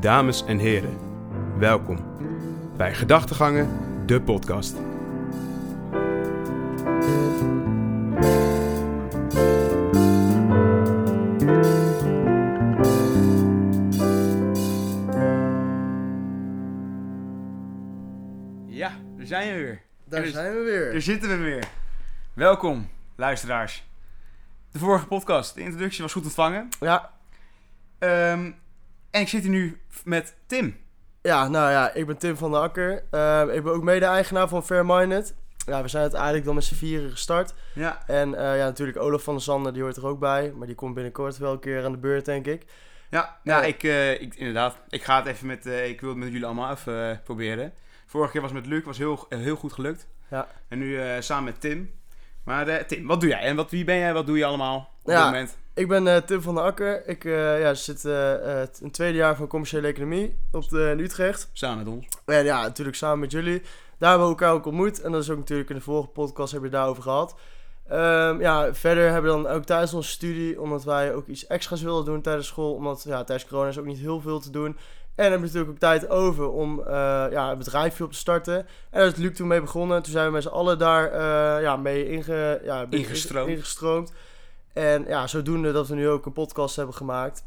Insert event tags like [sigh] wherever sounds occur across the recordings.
dames en heren. Welkom bij Gedachtegangen, de podcast. Ja, daar zijn we weer. Daar Er- zijn we weer. Daar zitten we weer. Welkom, luisteraars. De vorige podcast, de introductie was goed ontvangen. Ja, Ehm, en ik zit hier nu met Tim. ja, nou ja, ik ben Tim van der Akker. Ehm, ik ben ook mede-eigenaar van Fairminded. Ja, we zijn uiteindelijk dan met z'n vieren gestart. Ja, En eh, ja, natuurlijk Olaf van der Zanden, die hoort er ook bij. Maar die komt binnenkort wel een keer aan de beurt, denk ik. ja, ja Eh. ik, eh, ik, inderdaad. Ik ga het even met, eh, ik wil het met jullie allemaal even eh, proberen. Vorige keer was het met Luc, was heel, eh, heel goed gelukt. Ja. En nu eh, samen met Tim. Maar eh, Tim, wat doe jij? En wat, wie ben jij? Wat doe je allemaal op Ja. dit moment? Ik ben eh, Tim van der Akker. Ik eh, ja, zit eh, het tweede jaar van commerciële economie op de, in Utrecht. Samen met ons. En ja, natuurlijk samen met jullie. Daar hebben we elkaar ook ontmoet. En dat is ook natuurlijk in de vorige podcast hebben we daarover gehad. Ehm, ja, verder hebben we dan ook tijdens onze studie, omdat wij ook iets extra's wilden doen tijdens school. Omdat ja, tijdens corona is ook niet heel veel te doen. En hebben we natuurlijk ook tijd over om ja, een bedrijfje op te starten. En daar is Luc toen mee begonnen. Toen zijn we met z'n allen daar ja, mee inge, ja, een ingestroomd. En ja, zodoende dat we nu ook een podcast hebben gemaakt.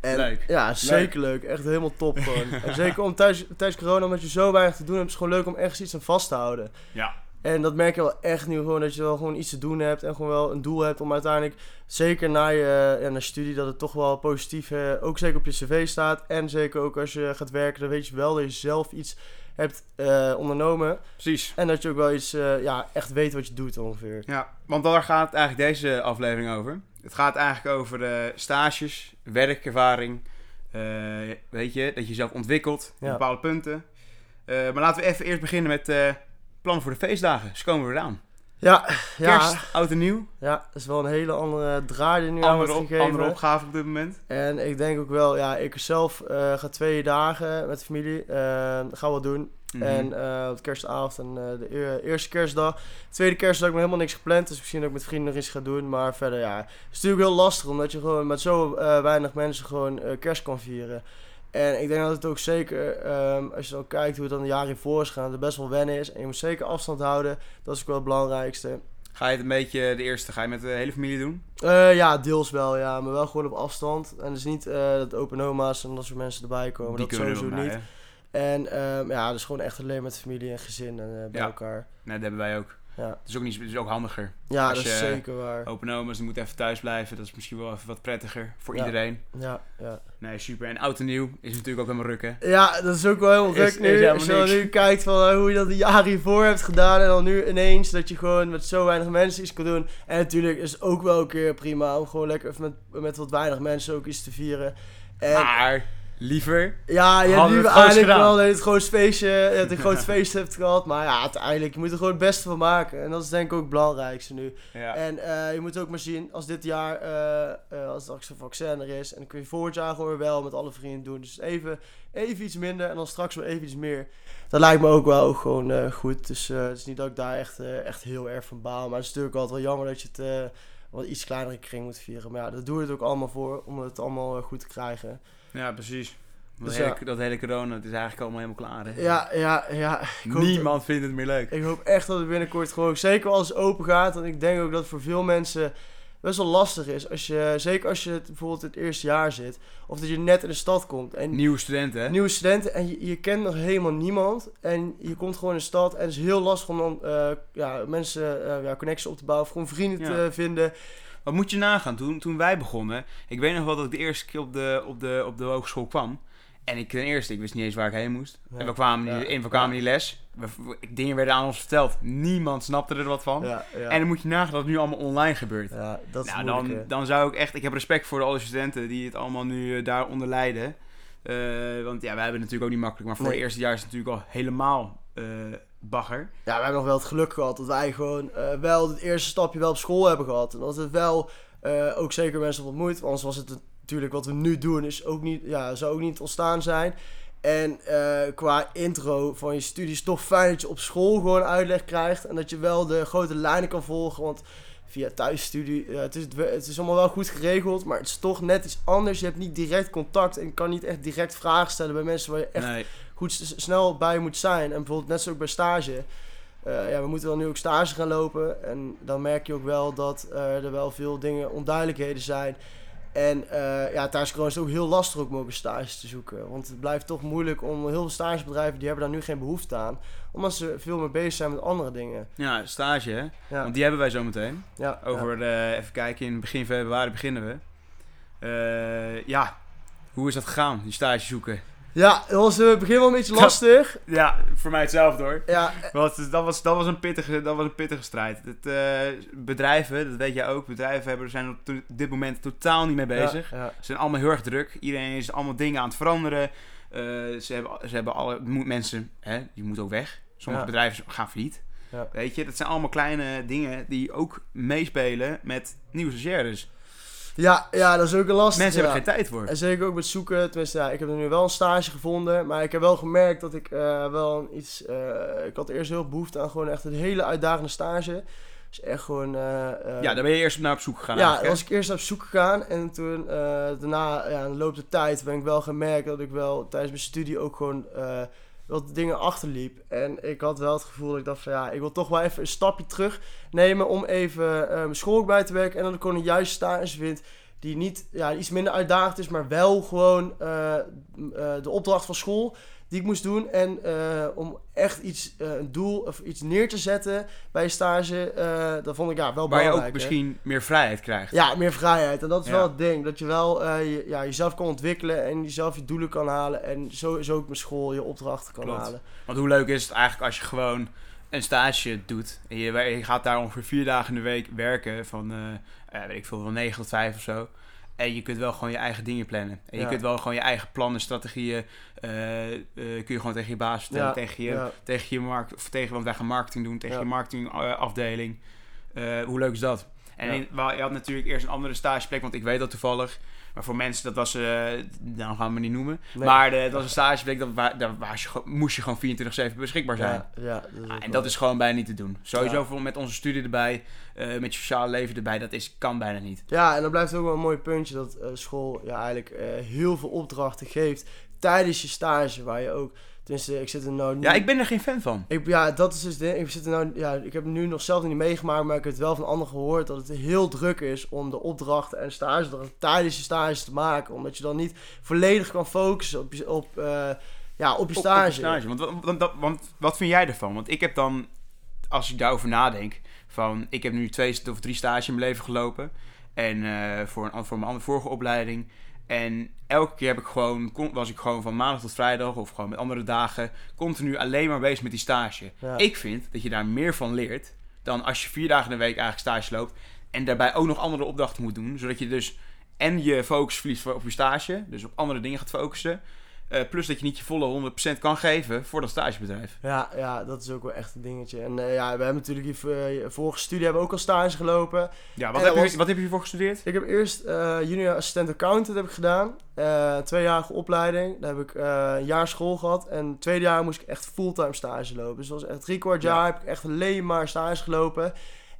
En, Leuk. Ja, zeker leuk. Echt helemaal top gewoon. [laughs] en zeker om tijdens, tijdens corona, omdat je zo weinig te doen hebt, is het gewoon leuk om ergens iets aan vast te houden. Ja. En dat merk je wel echt nu gewoon, dat je wel gewoon iets te doen hebt en gewoon wel een doel hebt om uiteindelijk, zeker na je, ja, na je studie, dat het toch wel positief, eh, ook zeker op je cv staat. En zeker ook als je gaat werken, dan weet je wel dat je zelf iets hebt eh, ondernomen. Precies. En dat je ook wel iets, eh, ja, echt weet wat je doet ongeveer. Ja, want daar gaat eigenlijk deze aflevering over. Het gaat eigenlijk over eh, stages, werkervaring. eh, weet je, dat je jezelf ontwikkelt op Ja. bepaalde punten. Eh, maar laten we even eerst beginnen met plannen voor de feestdagen. Ze komen weer aan. Ja, ja, Kerst, oud en nieuw. ja, dat is wel een hele andere draai die nu aan wordt Andere, gegeven. andere opgave op dit moment. En ik denk ook wel, ja, ik zelf eh, ga twee dagen met de familie. eh gaan we doen. Mhm. En eh op kerstavond en de eer- eerste kerstdag. Tweede kerstdag heb ik helemaal niks gepland. Dus misschien dat ik met vrienden nog iets ga doen. Maar verder, ja. Het is natuurlijk heel lastig. Omdat je gewoon met zo weinig mensen gewoon kerst kan vieren. En ik denk dat het ook zeker, ehm, als je dan kijkt hoe het dan de jaren hiervoor is gegaan, dat het best wel wennen is. En je moet zeker afstand houden. Dat is ook wel het belangrijkste. Ga je het een beetje, de eerste, ga je met de hele familie doen? Eh, ja, deels wel, ja. Maar wel gewoon op afstand. En dus niet eh, dat open oma's en dat soort mensen erbij komen. Die dat kunnen er sowieso niet. En ehm, ja, dus gewoon echt alleen met familie en gezin en eh, bij Ja. elkaar. Nee, dat hebben wij ook. Ja, Het is ook, niet, het is ook handiger. ja Als dat is zeker waar. Open oma's, die moeten even thuis blijven. Dat is misschien wel even wat prettiger voor Ja. iedereen. Ja, ja. Nee, super. En oud en nieuw is natuurlijk ook helemaal rukken. ja, dat is ook wel helemaal gek is nu. Als je dan nu kijkt van eh, hoe je dat de jaren hiervoor hebt gedaan. En dan nu ineens dat je gewoon met zo weinig mensen iets kan doen. En natuurlijk is het ook wel een keer prima om gewoon lekker even met, met wat weinig mensen ook iets te vieren. En, Maar liever. Ja, je hebt we het gewoon eigenlijk wel dat je het [laughs] groot feestje, dat je een groot feest hebt gehad. Maar ja, uiteindelijk, je moet er gewoon het beste van maken. En dat is denk ik ook het belangrijkste nu. Ja. En eh, je moet ook maar zien, als dit jaar, eh, eh, als straks een vaccin er is, en dan kun je volgend jaar gewoon weer wel met alle vrienden doen. Dus even, even iets minder en dan straks weer even iets meer. Dat lijkt me ook wel ook gewoon eh, goed. Dus eh, het is niet dat ik daar echt, eh, echt heel erg van baal. Maar het is natuurlijk altijd wel jammer dat je het eh, wat iets kleinere kring moet vieren. Maar ja, daar doe je het ook allemaal voor, om het allemaal goed te krijgen. Ja, precies. Dat, Dus hele, ja. dat hele corona, het is eigenlijk allemaal helemaal klaar. Hè? Ja, ja, ja. Ik hoop Niemand vindt het meer leuk. Ik hoop echt dat het binnenkort gewoon, zeker als het open gaat. Want ik denk ook dat het voor veel mensen best wel lastig is. Als je, zeker als je het bijvoorbeeld in het eerste jaar zit. Of dat je net in de stad komt. En Nieuwe studenten, hè? nieuwe studenten en je, je kent nog helemaal niemand. En je komt gewoon in de stad. En het is heel lastig om dan eh, ja, mensen, eh ja, connecties op te bouwen. Of gewoon vrienden Ja. te vinden. Wat moet je nagaan? Toen, toen wij begonnen, ik weet nog wel dat ik de eerste keer op de, op de, op de hogeschool kwam. En ik ten eerste, ik wist niet eens waar ik heen moest. Ja. En we kwamen, niet, in, we kwamen niet les. We, we- dingen werden aan ons verteld. Niemand snapte er wat van. Ja. En dan moet je nagaan dat het nu allemaal online gebeurt. ja, dat nou, dan, dan zou ik echt... Ik heb respect voor alle studenten die het allemaal nu eh, daaronder lijden. Eh, want ja, wij hebben het natuurlijk ook niet makkelijk. Maar voor Nee. het eerste jaar is het natuurlijk al helemaal eh, bagger. Ja, we hebben nog wel het geluk gehad dat wij gewoon eh, wel het eerste stapje wel op school hebben gehad. En dat het wel eh, ook zeker mensen ontmoet. Want anders was het natuurlijk wat we nu doen, is ook niet, ja, zou ook niet ontstaan zijn. En eh, qua intro van je studie is het toch fijn dat je op school gewoon uitleg krijgt. En dat je wel de grote lijnen kan volgen. Want via thuisstudie. Het, is, het we- het is allemaal wel goed geregeld, maar het is toch net iets anders. Je hebt niet direct contact en kan niet echt direct vragen stellen bij mensen waar je echt Nee. Goed snel bij moet zijn. En bijvoorbeeld net zo ook bij stage. Eh, ja, we moeten dan nu ook stage gaan lopen. En dan merk je ook wel dat eh, er wel veel dingen onduidelijkheden zijn. En eh ja, tijdens corona is het ook heel lastig ook mogen stages te zoeken. Want het blijft toch moeilijk om heel veel stagebedrijven, die hebben daar nu geen behoefte aan. Omdat ze veel meer bezig zijn met andere dingen. Ja, stage hè. Ja, Want die hebben wij zo meteen. ja, Over, even kijken, in begin februari beginnen we. Ja, hoe is dat gegaan, die stage zoeken? Ja, het was in het begin wel een beetje lastig. Ja, voor mij hetzelfde hoor. Ja, Want dat was, dat was, een, pittige, dat was een pittige strijd. Het, eh, bedrijven, dat weet jij ook, bedrijven hebben, zijn op to- dit moment totaal niet mee bezig. Ja, ja. Ze zijn allemaal heel erg druk. Iedereen is allemaal dingen aan het veranderen. Eh, ze, hebben, ze hebben alle moet, mensen, hè, die moeten ook weg. Sommige Ja. bedrijven gaan failliet. Ja. Weet je, dat zijn allemaal kleine dingen die ook meespelen met nieuwe stagiaires. Ja, ja, dat is ook een lastig. Mensen ja. hebben geen tijd voor. En zeker ook met zoeken. Tenminste, ja, ik heb er nu wel een stage gevonden. Maar ik heb wel gemerkt dat ik eh, wel iets... eh, ik had eerst heel behoefte aan gewoon echt een hele uitdagende stage. Dus echt gewoon... eh, Ja, daar ben je eerst naar op zoek gegaan. ja, was ik eerst op zoek gegaan. En toen, daarna, ja, in de loop der tijd, ben ik wel gemerkt dat ik wel tijdens mijn studie ook gewoon wat dingen achterliep. En ik had wel het gevoel dat ik dacht van ja, ik wil toch wel even een stapje terug nemen om even eh, mijn school bij te werken. En dat ik gewoon een juiste stage vind die niet, ja, iets minder uitdagend is, maar wel gewoon eh, eh, de opdracht van school die ik moest doen. En eh, om echt iets, eh, een doel of iets neer te zetten bij je stage, eh, dat vond ik ja, wel Waar je belangrijk. ook hè. misschien meer vrijheid krijgt. Ja, meer vrijheid. En dat is Ja. wel het ding. Dat je wel je, ja, jezelf kan ontwikkelen en jezelf je doelen kan halen. En sowieso ook met school je opdrachten kan Klopt. halen. Want hoe leuk is het eigenlijk als je gewoon een stage doet. En je, gaat daar ongeveer vier dagen in de week werken. Van, weet ik veel, van 9 tot 5 of zo. En je kunt wel gewoon je eigen dingen plannen. En je Ja. kunt wel gewoon je eigen plannen, strategieën. eh, eh, kun je gewoon tegen je baas vertellen. Ja, Tegen, je, ja. tegen je markt. Of tegen, want wij gaan marketing doen. Tegen je marketingafdeling. Eh hoe leuk is dat? En in, je had natuurlijk eerst een andere stageplek. Want ik weet dat toevallig. Maar voor mensen, dat was. eh dan gaan we niet noemen. Nee. Maar de, het was een stageplek. Dat, waar, daar was je, moest je gewoon 24-7 beschikbaar zijn. Ja, ja, dat Ah, en dat is gewoon bijna niet te doen. Sowieso Ja. voor met onze studie erbij, eh, met je sociale leven erbij, dat is, kan bijna niet. Ja, en dan blijft ook wel een mooi puntje dat eh, school ja, eigenlijk eh, heel veel opdrachten geeft tijdens je stage. Waar je ook, tenminste, ik zit er nou niet... Ja, ik ben er geen fan van. Ik, ja, dat is dus de, ik zit er nou, ja, ik heb het nu nog zelf niet meegemaakt, maar ik heb het wel van anderen gehoord dat het heel druk is om de opdrachten en stages tijdens je stage te maken, omdat je dan niet volledig kan focussen op je, op, eh, ja, op je stage. op je stage. Want, wa- want, dat- want wat vind jij ervan? Want ik heb dan, als ik daarover nadenk, van ik heb nu twee of drie stages in mijn leven gelopen. En eh, voor, een, voor mijn andere vorige opleiding. En elke keer heb ik gewoon, was ik gewoon van maandag tot vrijdag of gewoon met andere dagen continu alleen maar bezig met die stage. Ja. Ik vind dat je daar meer van leert dan als je vier dagen in de week eigenlijk stage loopt. En daarbij ook nog andere opdrachten moet doen. Zodat je dus en je focus verliest op je stage. Dus op andere dingen gaat focussen. Eh, plus dat je niet je volle 100% kan geven voor dat stagebedrijf. Ja, ja, dat is ook wel echt een dingetje. En eh, ja, we hebben natuurlijk die v- vorige studie hebben we ook al stage gelopen. Ja, wat, heb, je, wat heb je hiervoor gestudeerd? Ik heb eerst eh, junior assistent accountant heb ik gedaan. Eh tweejarige opleiding. Daar heb ik eh, een jaar school gehad. En het tweede jaar moest ik echt fulltime stage lopen. Dus dat was echt drie kwart jaar Ja. heb ik echt alleen maar stage gelopen.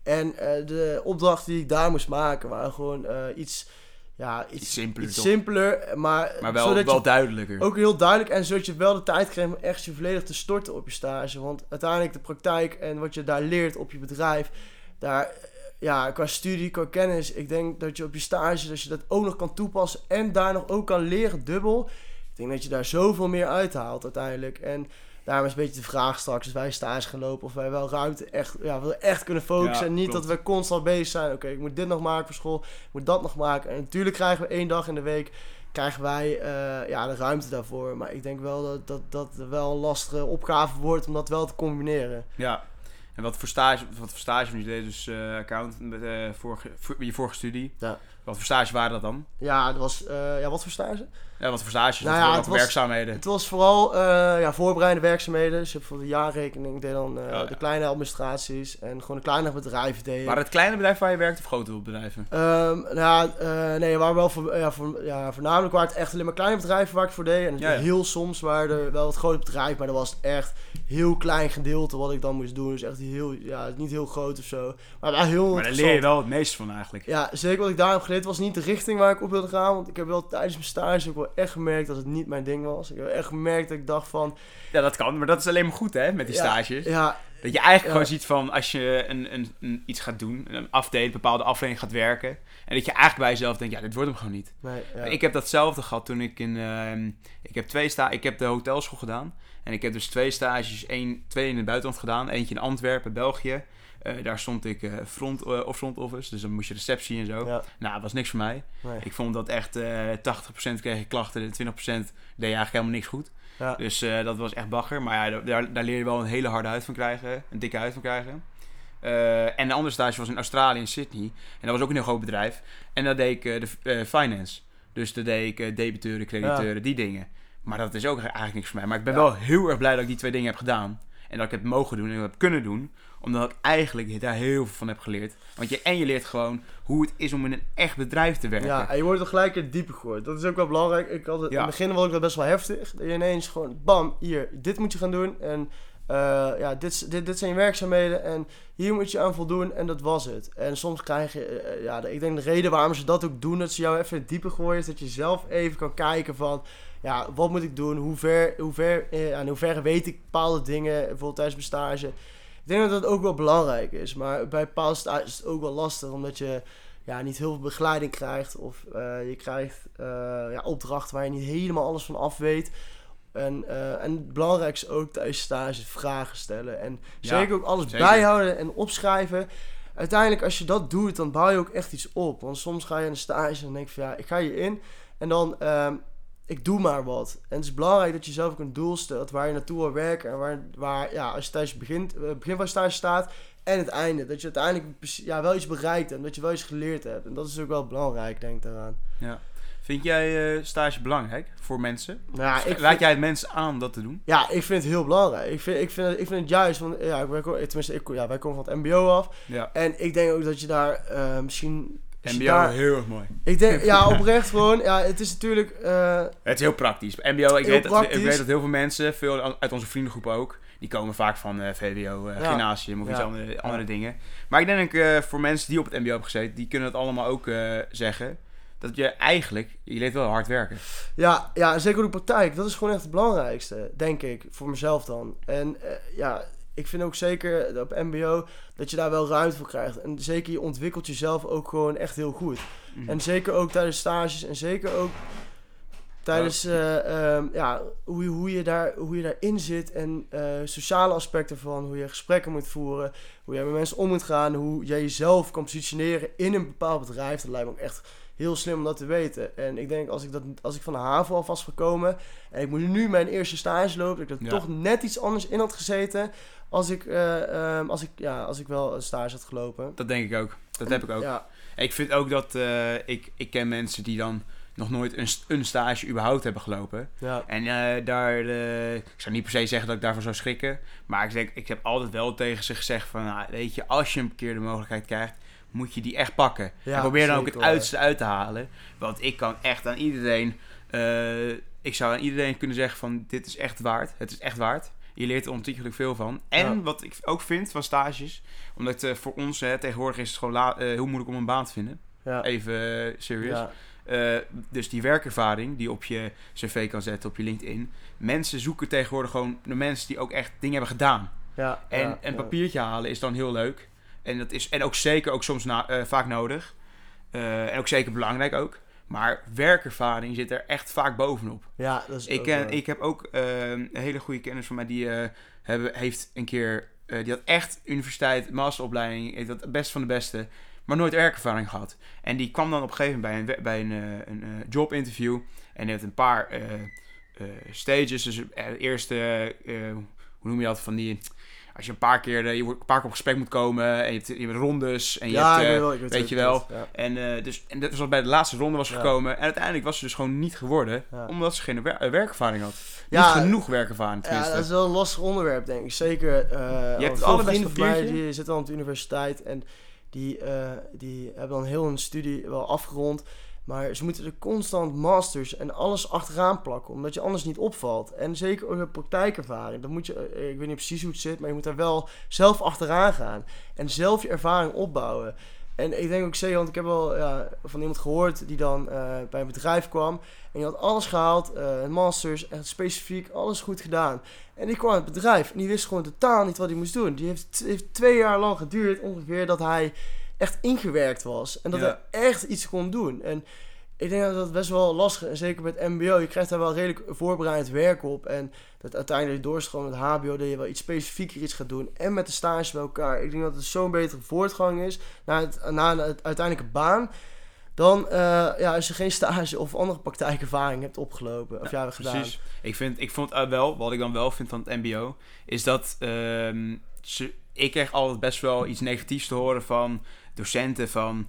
En eh, de opdrachten die ik daar moest maken waren gewoon eh, iets, ja, iets, Iets simpeler, iets toch? simpeler. Maar, Maar wel, zodat wel je duidelijker. ook heel duidelijk en zodat je wel de tijd krijgt om echt je volledig te storten op je stage. Want uiteindelijk de praktijk en wat je daar leert op je bedrijf, daar, ja, qua studie, qua kennis, ik denk dat je op je stage, dat je dat ook nog kan toepassen en daar nog ook kan leren dubbel. Ik denk dat je daar zoveel meer uithaalt uiteindelijk. En daarom is een beetje de vraag straks, als wij stage gaan lopen, of wij wel ruimte echt, ja, we echt kunnen focussen. Ja, en niet klopt. dat we constant bezig zijn. Oké, ik moet dit nog maken voor school, ik moet dat nog maken. En natuurlijk krijgen we één dag in de week krijgen wij eh, ja, de ruimte daarvoor. Maar ik denk wel dat dat, dat wel een lastige opgave wordt om dat wel te combineren. Ja. En wat voor stage, wat voor stage je deed dus eh account met eh, vorige, voor, je vorige studie. Ja. Wat voor stages waren dat dan? Ja, dat was, ja, wat voor stage? Ja, wat voor stages? Nou wat ja, het was- werkzaamheden? Het was vooral eh, ja, voorbereidende werkzaamheden. Dus je hebt voor de jaarrekening, deed dan eh, ja. de kleine administraties en gewoon de kleine bedrijven deed. Waren het kleine bedrijven waar je werkt of grote bedrijven? Ehm, nou ja, eh, nee, waar wel voor, ja, voor, ja, voornamelijk waren het echt alleen maar kleine bedrijven waar ik voor deed. En Ja, heel soms waren er wel wat grote bedrijven, maar dat was echt heel klein gedeelte wat ik dan moest doen. Dus echt heel, ja, niet heel groot of zo. Maar wel heel Maar daar leer je wel het meeste van eigenlijk. Ja, zeker wat ik daar heb geleerd was niet de richting waar ik op wilde gaan. Want ik heb wel tijdens mijn stage ook wel echt gemerkt dat het niet mijn ding was. Ik heb echt gemerkt dat ik dacht van... Ja, dat kan. Maar dat is alleen maar goed, hè, met die ja, stages. Ja, Dat je eigenlijk Ja. gewoon ziet van als je een, een, een, iets gaat doen, een afdeling, een bepaalde afdeling gaat werken. En dat je eigenlijk bij jezelf denkt, ja, dit wordt hem gewoon niet. nee, ja. Ik heb datzelfde gehad toen ik in. ehm, ik heb twee sta ik heb de hotelschool gedaan. En ik heb dus twee stages, één, twee in het buitenland gedaan. Eentje in Antwerpen, België. Eh, daar stond ik eh, front eh, of front office, dus dan moest je receptie en zo. Ja, Nou, dat was niks voor mij. nee. Ik vond dat echt eh 80% kreeg ik klachten, en 20% deed je eigenlijk helemaal niks goed. Ja. Dus dat was echt bagger. Maar ja, daar, daar leer je wel een hele harde huid van krijgen. Een dikke huid van krijgen. En de andere stage was in Australië, in Sydney. En dat was ook een heel groot bedrijf. En daar deed ik de finance. Dus daar deed ik debiteuren, crediteuren, die dingen. Maar dat is ook eigenlijk niks voor mij. Maar ik ben Ja. wel heel erg blij dat ik die twee dingen heb gedaan. En dat ik het mogen doen en heb kunnen doen. Omdat ik eigenlijk daar heel veel van heb geleerd. Want je, en je leert gewoon hoe het is om in een echt bedrijf te werken. ja, en je wordt er gelijk in het diepe gegooid. Dat is ook wel belangrijk. Ik had het, Ja. In het begin was ik dat best wel heftig. Dat je ineens gewoon, bam, hier, dit moet je gaan doen. En eh, ja, dit, dit, dit zijn je werkzaamheden. En hier moet je aan voldoen. En dat was het. En soms krijg je, eh, eh, ja, ik denk de reden waarom ze dat ook doen, dat ze jou even in het diepe gooien, is dat je zelf even kan kijken van, ja, wat moet ik doen? Hoe ver, hoe ver, eh, in hoeverre weet ik bepaalde dingen, bijvoorbeeld tijdens mijn stage. Ik denk dat dat ook wel belangrijk is. Maar bij stages is het ook wel lastig, omdat je ja, niet heel veel begeleiding krijgt. Of eh, je krijgt eh, ja, opdrachten waar je niet helemaal alles van af weet. En, eh, en het belangrijkste ook tijdens stage vragen stellen. En Ja, zeker ook alles zeker. bijhouden en opschrijven. Uiteindelijk, als je dat doet, dan bouw je ook echt iets op. Want soms ga je in een stage en denk je van ja, ik ga hierin. En dan, ehm, ik doe maar wat. En het is belangrijk dat je zelf ook een doel stelt waar je naartoe wil werken. En waar, waar ja, als je tijdens het begin, eh, begin van stage staat en het einde. Dat je uiteindelijk ja, wel iets bereikt en dat je wel iets geleerd hebt. En dat is ook wel belangrijk, denk ik daaraan. Vind jij eh, stage belangrijk voor mensen? Nou, ja, ik vind, jij het mensen aan dat te doen? ja, ik vind het heel belangrijk. Ik vind, ik vind, het, ik vind het juist, want ja, ook- tenminste, ik, ja, wij komen van het mbo af. Ja. En ik denk ook dat je daar eh, misschien... je MBO, daar- heel erg mooi. ik denk, ja, [laughs] oprecht gewoon. Ja, het is natuurlijk... eh, Het is heel praktisch. MBO, ik, weet dat, ik weet dat heel veel mensen, veel uit onze vriendengroep ook, die komen vaak van eh, VWO, eh, Ja. gymnasium of iets andere, andere Ja. dingen. Maar ik denk voor mensen die op het MBO hebben gezeten, die kunnen het allemaal ook zeggen. Dat je eigenlijk, je leert wel hard werken. Ja, ja, zeker de praktijk. Dat is gewoon echt het belangrijkste, denk ik, voor mezelf dan. En ja, ik vind ook zeker op MBO dat je daar wel ruimte voor krijgt. En zeker je ontwikkelt jezelf ook gewoon echt heel goed. Mhm. En zeker ook tijdens stages en zeker ook tijdens eh, ehm, ja, hoe, je, hoe, je daar, hoe je daarin zit en eh, sociale aspecten van hoe je gesprekken moet voeren, hoe je met mensen om moet gaan, hoe jij jezelf kan positioneren in een bepaald bedrijf. Dat lijkt me ook echt heel slim om dat te weten. En ik denk als ik, dat, als ik van de HAVO al was gekomen en ik moet nu mijn eerste stage lopen, dat ik er Ja. toch net iets anders in had gezeten als ik, eh, ehm, als ik, ja, als ik wel een stage had gelopen. Dat denk ik ook. Dat heb ik ook. Ja, Ik vind ook dat eh, ik, ik ken mensen die dan nog nooit een, een stage überhaupt hebben gelopen. ja. En eh, daar, ik zou niet per se zeggen dat ik daarvan zou schrikken. Maar ik, denk, ik heb altijd wel tegen ze gezegd van, nou, weet je, als je een keer de mogelijkheid krijgt, moet je die echt pakken. Ja, en probeer dan ook het uiterste uit te halen. Want ik kan echt aan iedereen, ik zou aan iedereen kunnen zeggen van, dit is echt waard. Het is echt waard. Je leert er ontiegelijk veel van. En Ja. wat ik ook vind van stages, omdat eh, voor ons hè, tegenwoordig is het gewoon la- eh, heel moeilijk om een baan te vinden. Ja. Even serious. Ja. Eh, dus die werkervaring die op je cv kan zetten, op je LinkedIn. Mensen zoeken tegenwoordig gewoon de mensen die ook echt dingen hebben gedaan. Ja, En een papiertje halen is dan heel leuk. En, dat is, en ook zeker ook soms na, vaak nodig. En ook zeker belangrijk ook. Maar werkervaring zit er echt vaak bovenop. Ja, dat is Ik, ken, wel- ik heb ook eh, een hele goede kennis van mij die eh, hebben, heeft een keer... eh, die had echt universiteit, masteropleiding, heeft dat het best van de beste. Maar nooit werkervaring gehad. En die kwam dan op een gegeven moment bij een, bij een, eh, een eh, jobinterview. En heeft een paar eh, eh, stages. Dus eh, de eerste, eh, hoe noem je dat, van die als je een paar keer, eh, je wordt een paar keer op gesprek moet komen. En je hebt, je hebt rondes. En je ja, hebt, ik weet wel, ik weet, weet wat je je wel. Ja. en, eh, dus, en dat was bij de laatste ronde was Ja. gekomen. En uiteindelijk was ze dus gewoon niet geworden. Ja. Omdat ze geen wer- eh, werkervaring had. Ja, niet genoeg werkervaring Ja, tenminste. dat is wel een lastig onderwerp, denk ik. Zeker. hebt het veel allerbeste vrienden van mij die zitten al op de universiteit en die, die hebben dan heel hun studie wel afgerond. Maar ze moeten er constant masters en alles achteraan plakken, omdat je anders niet opvalt. En zeker ook de praktijkervaring. Dan moet je, eh, ik weet niet precies hoe het zit, maar je moet daar wel zelf achteraan gaan. En zelf je ervaring opbouwen. En ik denk ook zeker, want ik heb wel ja, van iemand gehoord die dan eh, bij een bedrijf kwam. En die had alles gehaald, eh masters, echt specifiek, alles goed gedaan. En die kwam uit het bedrijf en die wist gewoon totaal niet wat hij moest doen. Die heeft, heeft twee jaar lang geduurd ongeveer dat hij echt ingewerkt was. En dat Ja. hij echt iets kon doen. En ik denk dat dat best wel lastig is. En zeker met mbo, je krijgt daar wel redelijk voorbereid werk op. En dat uiteindelijk doorstroomt met hbo, dat je wel iets specifieker iets gaat doen. En met de stage bij elkaar. Ik denk dat het zo'n betere voortgang is naar het, naar het uiteindelijke baan. Dan eh, ja, als je geen stage of andere praktijkervaring hebt opgelopen. Of ja, gedaan. Precies. Ik, vind, ik vond wel, wat ik dan wel vind van het MBO, is dat ehm, ze, ik kreeg altijd best wel iets negatiefs te horen van docenten van,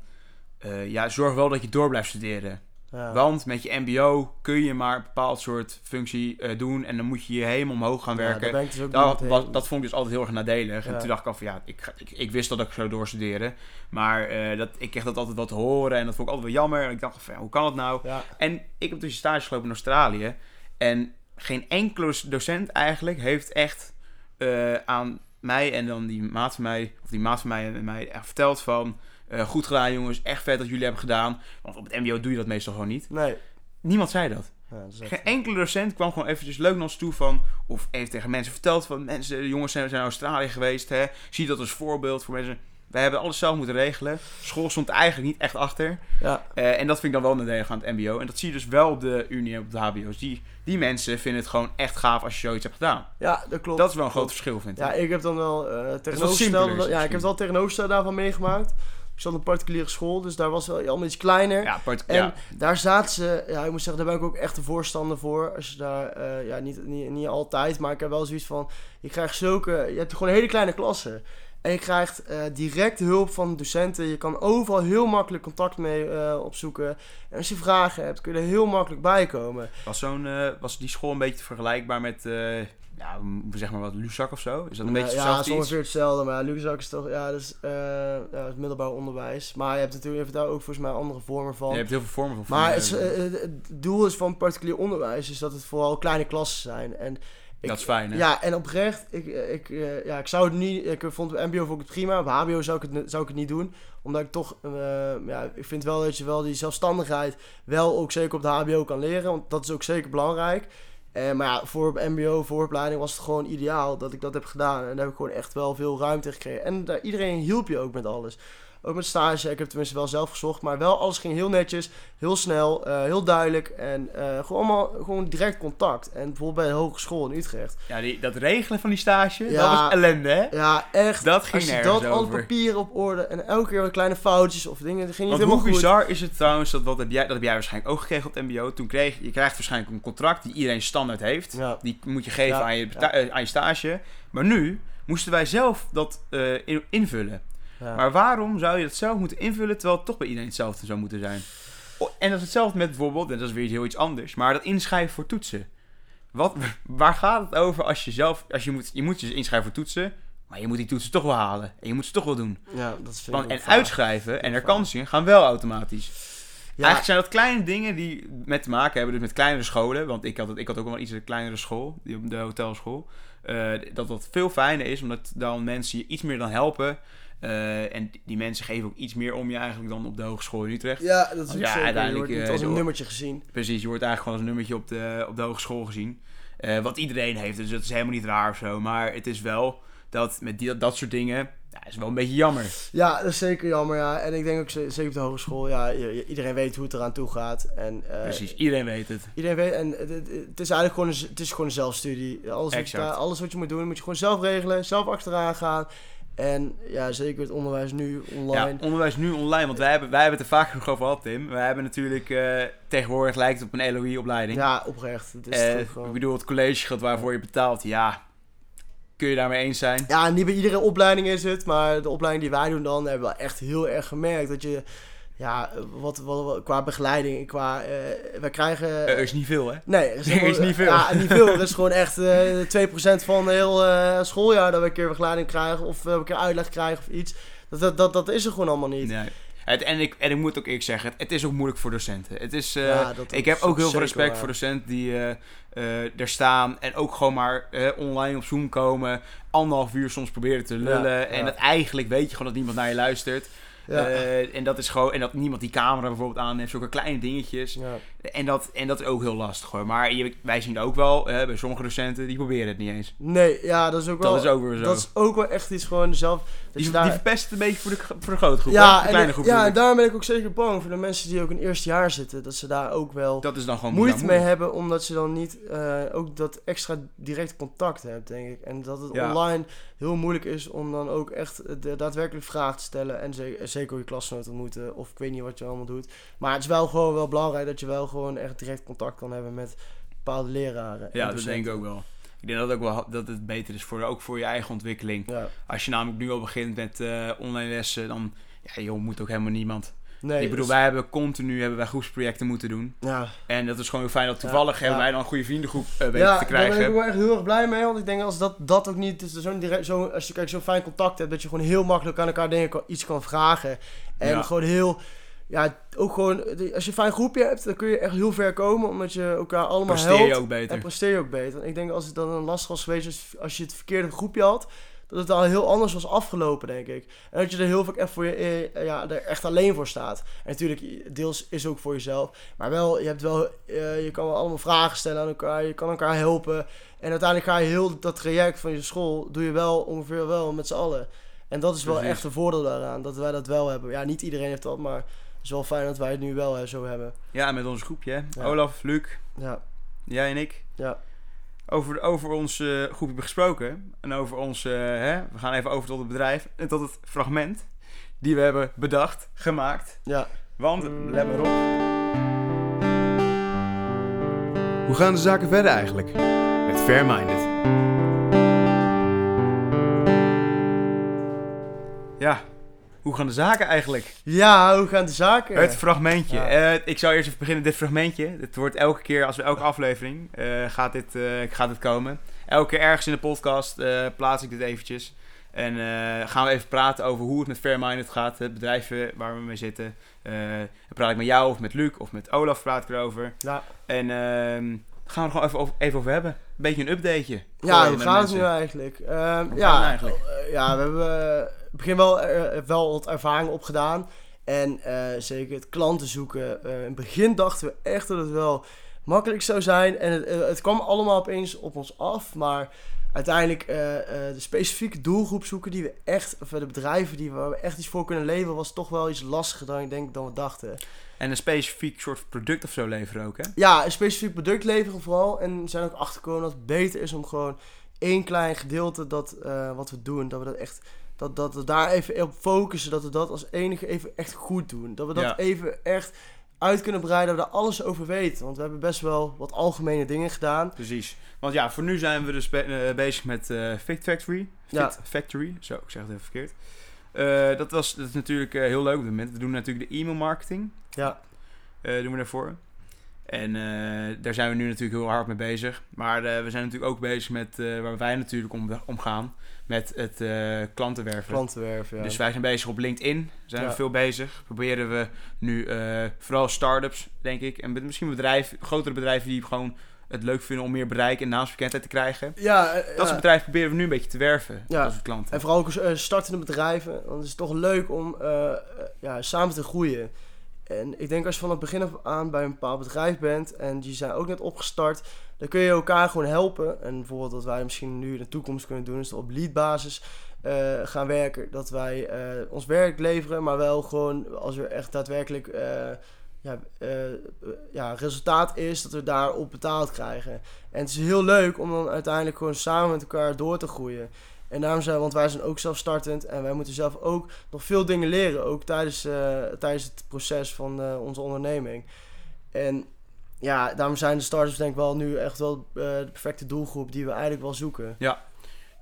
eh, ja, zorg wel dat je door blijft studeren. Ja. Want met je MBO kun je maar een bepaald soort functie eh, doen en dan moet je je helemaal omhoog gaan werken. dus Dat, was, dat vond ik dus altijd heel erg nadelig. En toen dacht ik al van ja, ik, ik, ik wist dat ik zou doorstuderen. Maar eh, dat, ik kreeg dat altijd wat te horen en dat vond ik altijd wel jammer. En ik dacht van hoe kan dat nou? En ik heb dus een stage gelopen in Australië. En geen enkele docent eigenlijk heeft echt aan mij en dan die maat van mij, of die maat van mij en mij echt verteld van... eh, goed gedaan jongens, echt vet dat jullie hebben gedaan. Want op het mbo doe je dat meestal gewoon niet. nee. Niemand zei dat. Ja, dat is echt- Geen enkele docent kwam gewoon eventjes leuk naar ons toe van... Of heeft tegen mensen verteld van... Mensen, de jongens zijn, zijn naar Australië geweest. Hè, zie dat als voorbeeld voor mensen. Wij hebben alles zelf moeten regelen. School stond eigenlijk niet echt achter. Ja, Eh, en dat vind ik dan wel nadelig aan het mbo. En dat zie je dus wel op de unie en op de hbo's. Die, die mensen vinden het gewoon echt gaaf als je zoiets hebt gedaan. ja, dat klopt. Dat is wel een groot verschil, vind ik. Ja, ik heb dan wel tegenovergestelde... het Ja, ik heb wel tegenovergestelde daarvan meegemaakt. Ik zat op een particuliere school, dus daar was wel allemaal iets kleiner. Ja, part- En ja. daar zaten ze, ja, ik moet zeggen, daar ben ik ook echt een voorstander voor. Als je daar, eh, ja, niet, niet, niet altijd, maar ik heb wel zoiets van, je krijgt zulke, je hebt gewoon een hele kleine klassen. En je krijgt eh, direct hulp van docenten. Je kan overal heel makkelijk contact mee eh, opzoeken. En als je vragen hebt, kun je er heel makkelijk bij komen. Was, zo'n, eh, was die school een beetje vergelijkbaar met... ja, zeg maar wat, Luzak of zo? Is dat een beetje Eh, ja, hetzelfde het is ongeveer hetzelfde. Maar Lucas is toch, ja, eh, ja, het middelbaar onderwijs. Maar je hebt natuurlijk daar ook volgens mij andere vormen van. Je hebt heel veel vormen van... Maar het, het doel is van particulier onderwijs is dat het vooral kleine klassen zijn. En ik, dat is fijn, hè? Ja, en oprecht, ik, eh, ik, eh, ja, ik zou het niet, ik vond het MBO vond ik het prima, op HBO zou ik het, zou ik het niet doen. Omdat ik toch, eh, ja, ik vind wel dat je wel die zelfstandigheid wel ook zeker op de HBO kan leren, want dat is ook zeker belangrijk. Eh, maar ja, voor op MBO, vooropleiding was het gewoon ideaal dat ik dat heb gedaan. En daar heb ik gewoon echt wel veel ruimte gekregen. En daar, iedereen hielp je ook met alles. Ook met stage, ik heb tenminste wel zelf gezocht, maar wel alles ging heel netjes, heel snel, eh, heel duidelijk en eh, gewoon allemaal gewoon direct contact. En bijvoorbeeld bij de hogeschool in Utrecht. Ja, die, dat regelen van die stage, Ja. dat was ellende, hè? Ja, echt. Dat ging Als je nergens dat alle over. papieren op orde en elke keer wat kleine foutjes of dingen, dat ging niet Want hoe helemaal goed. bizar is het trouwens, dat, wat heb jij, dat heb jij waarschijnlijk ook gekregen op het mbo. Toen kreeg je krijgt waarschijnlijk een contract die iedereen standaard heeft. Ja. Die moet je geven Ja, aan, je, eh, aan je stage. Maar nu moesten wij zelf dat in- invullen. Ja. Maar waarom zou je dat zelf moeten invullen terwijl het toch bij iedereen hetzelfde zou moeten zijn? En dat is hetzelfde met bijvoorbeeld, en dat is weer heel iets anders, maar dat inschrijven voor toetsen. Wat, [laughs] waar gaat het over als je zelf, als je moet, je moet je inschrijven voor toetsen, maar je moet die toetsen toch wel halen. En je moet ze toch wel doen. ja, dat Want, vind en uitschrijven en herkansingen gaan wel automatisch. Ja, Eigenlijk zijn dat kleine dingen die met te maken hebben, dus met kleinere scholen. Want ik had, ik had ook wel iets een kleinere school, de hotelschool. eh, dat dat veel fijner is, omdat dan mensen je iets meer dan helpen. Eh, en die- mensen geven ook iets meer om je eigenlijk dan op de hogeschool in Utrecht. ja, dat is Ja, zeker. Je uiteindelijk, wordt eh, als een nummertje gezien. Precies, je wordt eigenlijk gewoon als een nummertje op de, op de hogeschool gezien. Eh, wat iedereen heeft, dus dat is helemaal niet raar of zo. Maar het is wel dat met die, dat soort dingen, ja, is wel een beetje jammer. Ja, dat is zeker jammer, ja. En ik denk ook ze- zeker op de hogeschool, ja, iedereen weet hoe het eraan toe gaat. En, eh, Precies, iedereen weet het. Iedereen weet, en het, is eigenlijk gewoon een, het is gewoon een zelfstudie. Alles wat, je, alles wat je moet doen, moet je gewoon zelf regelen, zelf achteraan gaan. En ja, zeker het onderwijs nu online. Ja, onderwijs nu online, want wij hebben, wij hebben het er vaak nog over gehad, Tim. Wij hebben natuurlijk eh, tegenwoordig lijkt het op een LOE-opleiding. Ja, oprecht. Het is Eh, toch gewoon... ik bedoel, het collegegeld waarvoor je betaalt, ja. kun je daarmee eens zijn? Ja, niet bij iedere opleiding is het, maar de opleiding die wij doen dan hebben we echt heel erg gemerkt dat je, ja, wat, wat, wat- qua begeleiding, qua, eh wij krijgen... Er is niet veel, hè? Nee, [laughs] er is niet veel. Ja, niet veel. Er is gewoon echt eh 2% van een heel eh, schooljaar dat we een keer begeleiding krijgen of een keer uitleg krijgen of iets. Dat, dat, dat, dat is er gewoon allemaal niet. Nee. Het, en, ik, en ik moet ook eerlijk zeggen, het, het is ook moeilijk voor docenten. Het is, Ja, ik heb ook heel veel respect waar. voor docenten die er staan en ook gewoon maar online op Zoom komen. Anderhalf uur soms proberen te lullen. Ja, En dat eigenlijk weet je gewoon dat niemand naar je luistert. Ja. Eh, en dat is gewoon, en dat niemand die camera bijvoorbeeld aan heeft, zulke kleine dingetjes. ja. En dat, en dat is ook heel lastig hoor. Maar je, wij zien ook wel, bij sommige docenten, die proberen het niet eens. Nee, ja, dat is ook wel... Dat is ook weer zo. Dat is ook wel echt iets gewoon zelf... Die, daar... die verpest het een beetje voor de, voor de grote groep. ja, de en, kleine groep. ja, en ik. daarom ben ik ook zeker bang voor de mensen die ook in het eerste jaar zitten. Dat ze daar ook wel dat is dan gewoon moeite mee moeilijk. hebben, omdat je dan niet eh, ook dat extra direct contact hebt, denk ik. En dat het Ja. online heel moeilijk is om dan ook echt de daadwerkelijk vragen te stellen. En ze- zeker je klasgenoten ontmoeten, of ik weet niet wat je allemaal doet. Maar het is wel gewoon wel belangrijk dat je wel gewoon echt direct contact kan hebben met bepaalde leraren. en Ja, dat denk ik ook wel. Ik denk dat, ook wel dat het beter is, voor, ook voor je eigen ontwikkeling. Ja. Als je namelijk nu al begint met eh, online lessen, dan ja, joh, moet ook helemaal niemand. Nee, ik bedoel, dus- wij hebben continu hebben wij groepsprojecten moeten doen. Ja, En dat is gewoon heel fijn dat toevallig Ja, hebben ja. wij dan een goede vriendengroep eh, weten ja te daar ben ik krijgen. echt heel erg blij mee. Want ik denk als dat, dat ook niet... Dus direct, zo, als je zo'n fijn contact hebt, dat je gewoon heel makkelijk aan elkaar dingen kan, iets kan vragen. En Ja. gewoon heel... Ja, ook gewoon... Als je een fijn groepje hebt, dan kun je echt heel ver komen. Omdat je elkaar allemaal Presteer helpt. je ook beter. En presteer je ook beter. En ik denk als het dan een lastig was geweest, als, als je het verkeerde groepje had, dat het al heel anders was afgelopen, denk ik. En dat je er heel vaak echt, voor je, eh, ja, er echt alleen voor staat. En natuurlijk, deels is ook voor jezelf. Maar wel, je hebt wel, eh, je kan wel allemaal vragen stellen aan elkaar, je kan elkaar helpen. En uiteindelijk ga je heel dat traject van je school, doe je wel ongeveer wel met z'n allen. En dat is wel Precies. echt een voordeel daaraan, dat wij dat wel hebben. Ja, niet iedereen heeft dat, maar het is wel fijn dat wij het nu wel eh, zo hebben. Ja, met ons groepje. hè. Ja. Olaf, Luc, Ja, jij en ik. ja. Over, over ons eh, groepje hebben gesproken. En over ons, eh, hè, we gaan even over tot het bedrijf. En tot het fragment die we hebben bedacht, gemaakt. ja. Want, let maar op. Hoe gaan de zaken verder eigenlijk? Met Fairminded. Ja, hoe gaan de zaken eigenlijk? Ja, hoe gaan de zaken? Het fragmentje. Ja. Eh, ik zou eerst even beginnen, dit fragmentje. Het wordt elke keer, als we elke aflevering, eh, gaat, dit, eh, gaat dit komen. Elke keer ergens in de podcast plaats ik dit eventjes. En gaan we even praten over hoe het met Fairminded gaat. Het bedrijf waar we mee zitten. Dan praat ik met jou of met Luc of met Olaf praat ik erover. Ja, En ehm gaan we er gewoon even over, even over hebben. Een beetje een updateje. ja hoe gaat het nu eigenlijk? Ehm, het ja, eigenlijk? eh, ja, we hebben eh, begin wel, eh, wel wat ervaring opgedaan. En zeker het klanten zoeken. In het begin dachten we echt dat het wel makkelijk zou zijn. En het, het kwam allemaal opeens op ons af. Maar uiteindelijk de specifieke doelgroep zoeken die we echt, of de bedrijven die we, waar we echt iets voor kunnen leveren, was toch wel iets lastiger dan ik denk dan we dachten. En een specifiek soort product of zo leveren ook, hè? Ja, een specifiek product leveren vooral. En we zijn ook achtergekomen dat het beter is om gewoon één klein gedeelte dat eh, wat we doen, dat we dat echt. Dat, dat we daar even op focussen, dat we dat als enige even echt goed doen. Dat we dat Ja. even echt uit kunnen breiden, dat we daar alles over weten. Want we hebben best wel wat algemene dingen gedaan. Precies. Want ja, voor nu zijn we dus be- eh, bezig met eh Fit Factory. Fit Ja. Factory, zo, ik zeg het even verkeerd. Eh, dat, was, dat is natuurlijk eh, heel leuk op dit moment. We doen natuurlijk de e-mail marketing. Ja, eh, doen we daarvoor. En daar zijn we nu natuurlijk heel hard mee bezig. Maar we zijn natuurlijk ook bezig met, waar wij natuurlijk om, omgaan, met het klantenwerven. klantenwerven. Ja. Dus wij zijn bezig op LinkedIn, zijn we veel bezig. Proberen we nu vooral start-ups, denk ik. En misschien bedrijven, grotere bedrijven die gewoon het leuk vinden om meer bereik en naamsbekendheid te krijgen. ja, eh, Dat soort bedrijven proberen we nu een beetje te werven. Ja. Dat soort klanten. En vooral ook eh, startende bedrijven. Want het is toch leuk om eh, ja, samen te groeien. En ik denk als je van het begin af aan bij een bepaald bedrijf bent en die zijn ook net opgestart, dan kun je elkaar gewoon helpen. En bijvoorbeeld wat wij misschien nu in de toekomst kunnen doen, is op leadbasis gaan werken. Dat wij ons werk leveren, maar wel gewoon als er echt daadwerkelijk ja, eh, ja, resultaat is, dat we daarop betaald krijgen. En het is heel leuk om dan uiteindelijk gewoon samen met elkaar door te groeien. En daarom zijn, want wij zijn ook zelfstartend en wij moeten zelf ook nog veel dingen leren, ook tijdens, eh, tijdens het proces van eh, onze onderneming. En ja, daarom zijn de starters denk ik wel nu echt wel de perfecte doelgroep die we eigenlijk wel zoeken.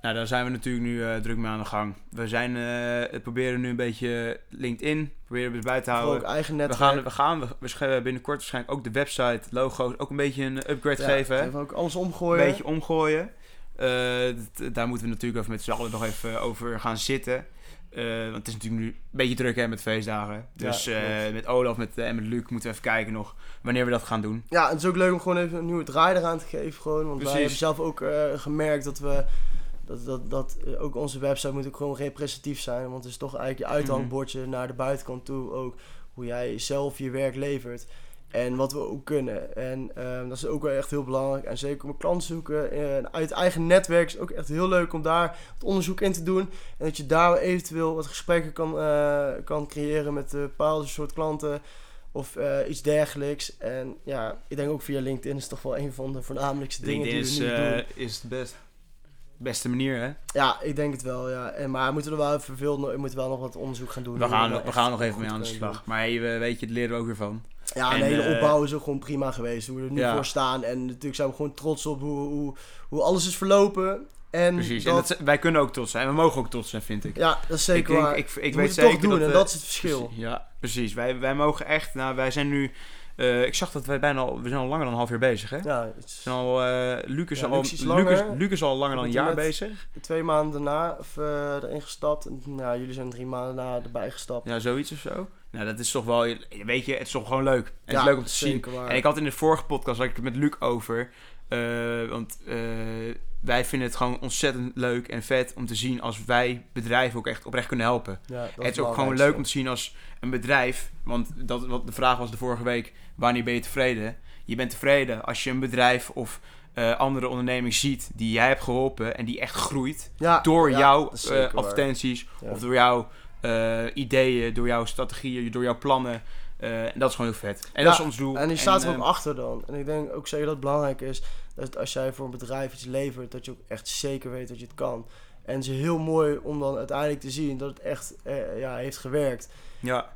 Nou, daar zijn we natuurlijk nu eh, druk mee aan de gang. We zijn, eh, het proberen nu een beetje LinkedIn, proberen we bij te houden. ook eigen We netwerk. gaan, we gaan we, we schrijven binnenkort waarschijnlijk ook de website, logo's, ook een beetje een upgrade Ja, geven. hè? Even ook alles Een omgooien. beetje omgooien. Eh, daar moeten we natuurlijk even met z'n allen nog even over gaan zitten. Eh, want het is natuurlijk nu een beetje druk hè, met feestdagen. Dus Ja, eh, met Olaf met, eh, en met Luc moeten we even kijken nog wanneer we dat gaan doen. Ja, het is ook leuk om gewoon even een nieuwe draai eraan te geven. Gewoon, want Precies. wij hebben zelf ook eh, gemerkt dat we. Dat, dat, dat eh, ook onze website moet ook gewoon representatief zijn. Want het is toch eigenlijk je uithangbordje naar de buitenkant toe. Ook hoe jij zelf je werk levert. En wat we ook kunnen. En ehm, dat is ook wel echt heel belangrijk. En zeker met klanten zoeken. En uit eigen netwerk is ook echt heel leuk om daar wat onderzoek in te doen. En dat je daar eventueel wat gesprekken kan, eh, kan creëren met bepaalde soort klanten. Of eh, iets dergelijks. En ja, ik denk ook via LinkedIn is toch wel een van de voornamelijkste dingen LinkedIn die is, we nu eh, doen. is de best, beste manier hè. Ja, ik denk het wel, ja. En, maar we moeten er wel even veel, we moeten wel nog wat onderzoek gaan doen. We gaan, we gaan nog even mee aan de slag. Maar hey, we- weet je, dat leren we ook weer van. Ja, En, de hele eh, opbouw is ook gewoon prima geweest. Hoe we er nu Ja. voor staan. En natuurlijk zijn we gewoon trots op hoe, hoe, hoe alles is verlopen. En Precies. dat, En dat, wij kunnen ook trots zijn. We mogen ook trots zijn, vind ik. ja, dat is zeker ik denk, waar. ik, ik We weet zeker het toch doen dat en we- dat is het verschil. Precies, Ja, precies. Wij, wij mogen echt, nou, wij zijn nu, eh, ik zag dat wij bijna al, we zijn al langer dan een half jaar bezig, hè? Ja, iets, zijn al, eh Luc is Ja, al, Luc is Luc is, langer. Luc is al langer dan een jaar bezig. twee maanden daarna of, eh, erin gestapt. En nou, jullie zijn drie maanden daarna erbij gestapt. Ja, zoiets of zo. Nou, dat is toch wel, weet je, het is toch gewoon leuk. En het is leuk om te zien. waar. En ik had in de vorige podcast, had ik het met Luc over, want wij vinden het gewoon ontzettend leuk en vet om te zien als wij bedrijven ook echt oprecht kunnen helpen. Ja, het is ook gewoon leuk om te zien als een bedrijf, want dat, wat de vraag was de vorige week, wanneer ben je tevreden? Je bent tevreden als je een bedrijf of eh, andere onderneming ziet die jij hebt geholpen en die echt groeit ja, door ja, jouw eh, advertenties of door jouw eh, ideeën, door jouw strategieën, door jouw plannen. En dat is gewoon heel vet. En dat is ons doel. En die staat er ook achter dan. En ik denk ook zeker dat het belangrijk is dat als jij voor een bedrijf iets levert, dat je ook echt zeker weet dat je het kan. En het is heel mooi om dan uiteindelijk te zien dat het echt eh, ja, heeft gewerkt. Ja.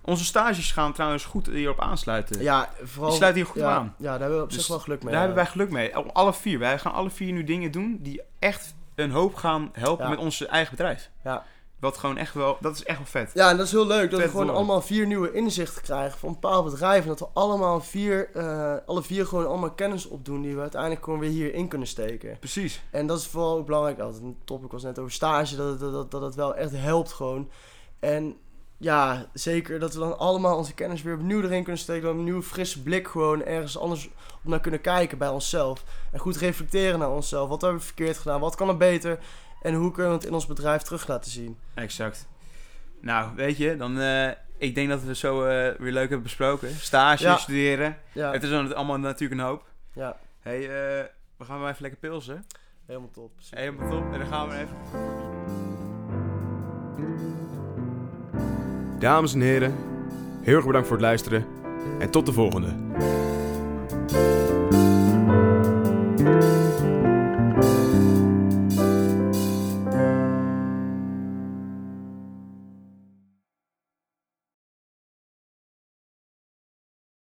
Onze stages gaan trouwens goed hierop aansluiten. Ja, vooral. Die sluiten hier goed ja, aan. Ja, daar hebben we op Dus zich wel geluk mee. Daar ja. hebben wij geluk mee. Alle vier. Wij gaan alle vier nu dingen doen die echt een hoop gaan helpen Ja. met ons eigen bedrijf. Ja. Wat gewoon echt wel, dat is echt wel vet. Ja, en dat is heel leuk dat we gewoon allemaal vier nieuwe inzichten krijgen van bepaalde bedrijven. En dat we allemaal vier, eh, alle vier gewoon allemaal kennis opdoen die we uiteindelijk gewoon weer hierin kunnen steken. Precies. En dat is vooral ook belangrijk. Altijd een topic was net over stage, dat, het- dat, dat, dat het wel echt helpt gewoon. En ja, zeker dat we dan allemaal onze kennis weer opnieuw erin kunnen steken. Dat we een nieuwe frisse blik gewoon ergens anders op naar kunnen kijken bij onszelf. En goed reflecteren naar onszelf. Wat hebben we verkeerd gedaan? Wat kan er beter? En hoe kunnen we het in ons bedrijf terug laten zien? Exact. Nou, weet je, dan... eh, ik denk dat we zo eh, weer leuk hebben besproken. Stage, Ja. studeren. Ja, Het is dan allemaal natuurlijk een hoop. ja hey, eh, we gaan wel even lekker pilsen. helemaal top. Helemaal top. En dan gaan we even... Dames en heren, heel erg bedankt voor het luisteren en tot de volgende.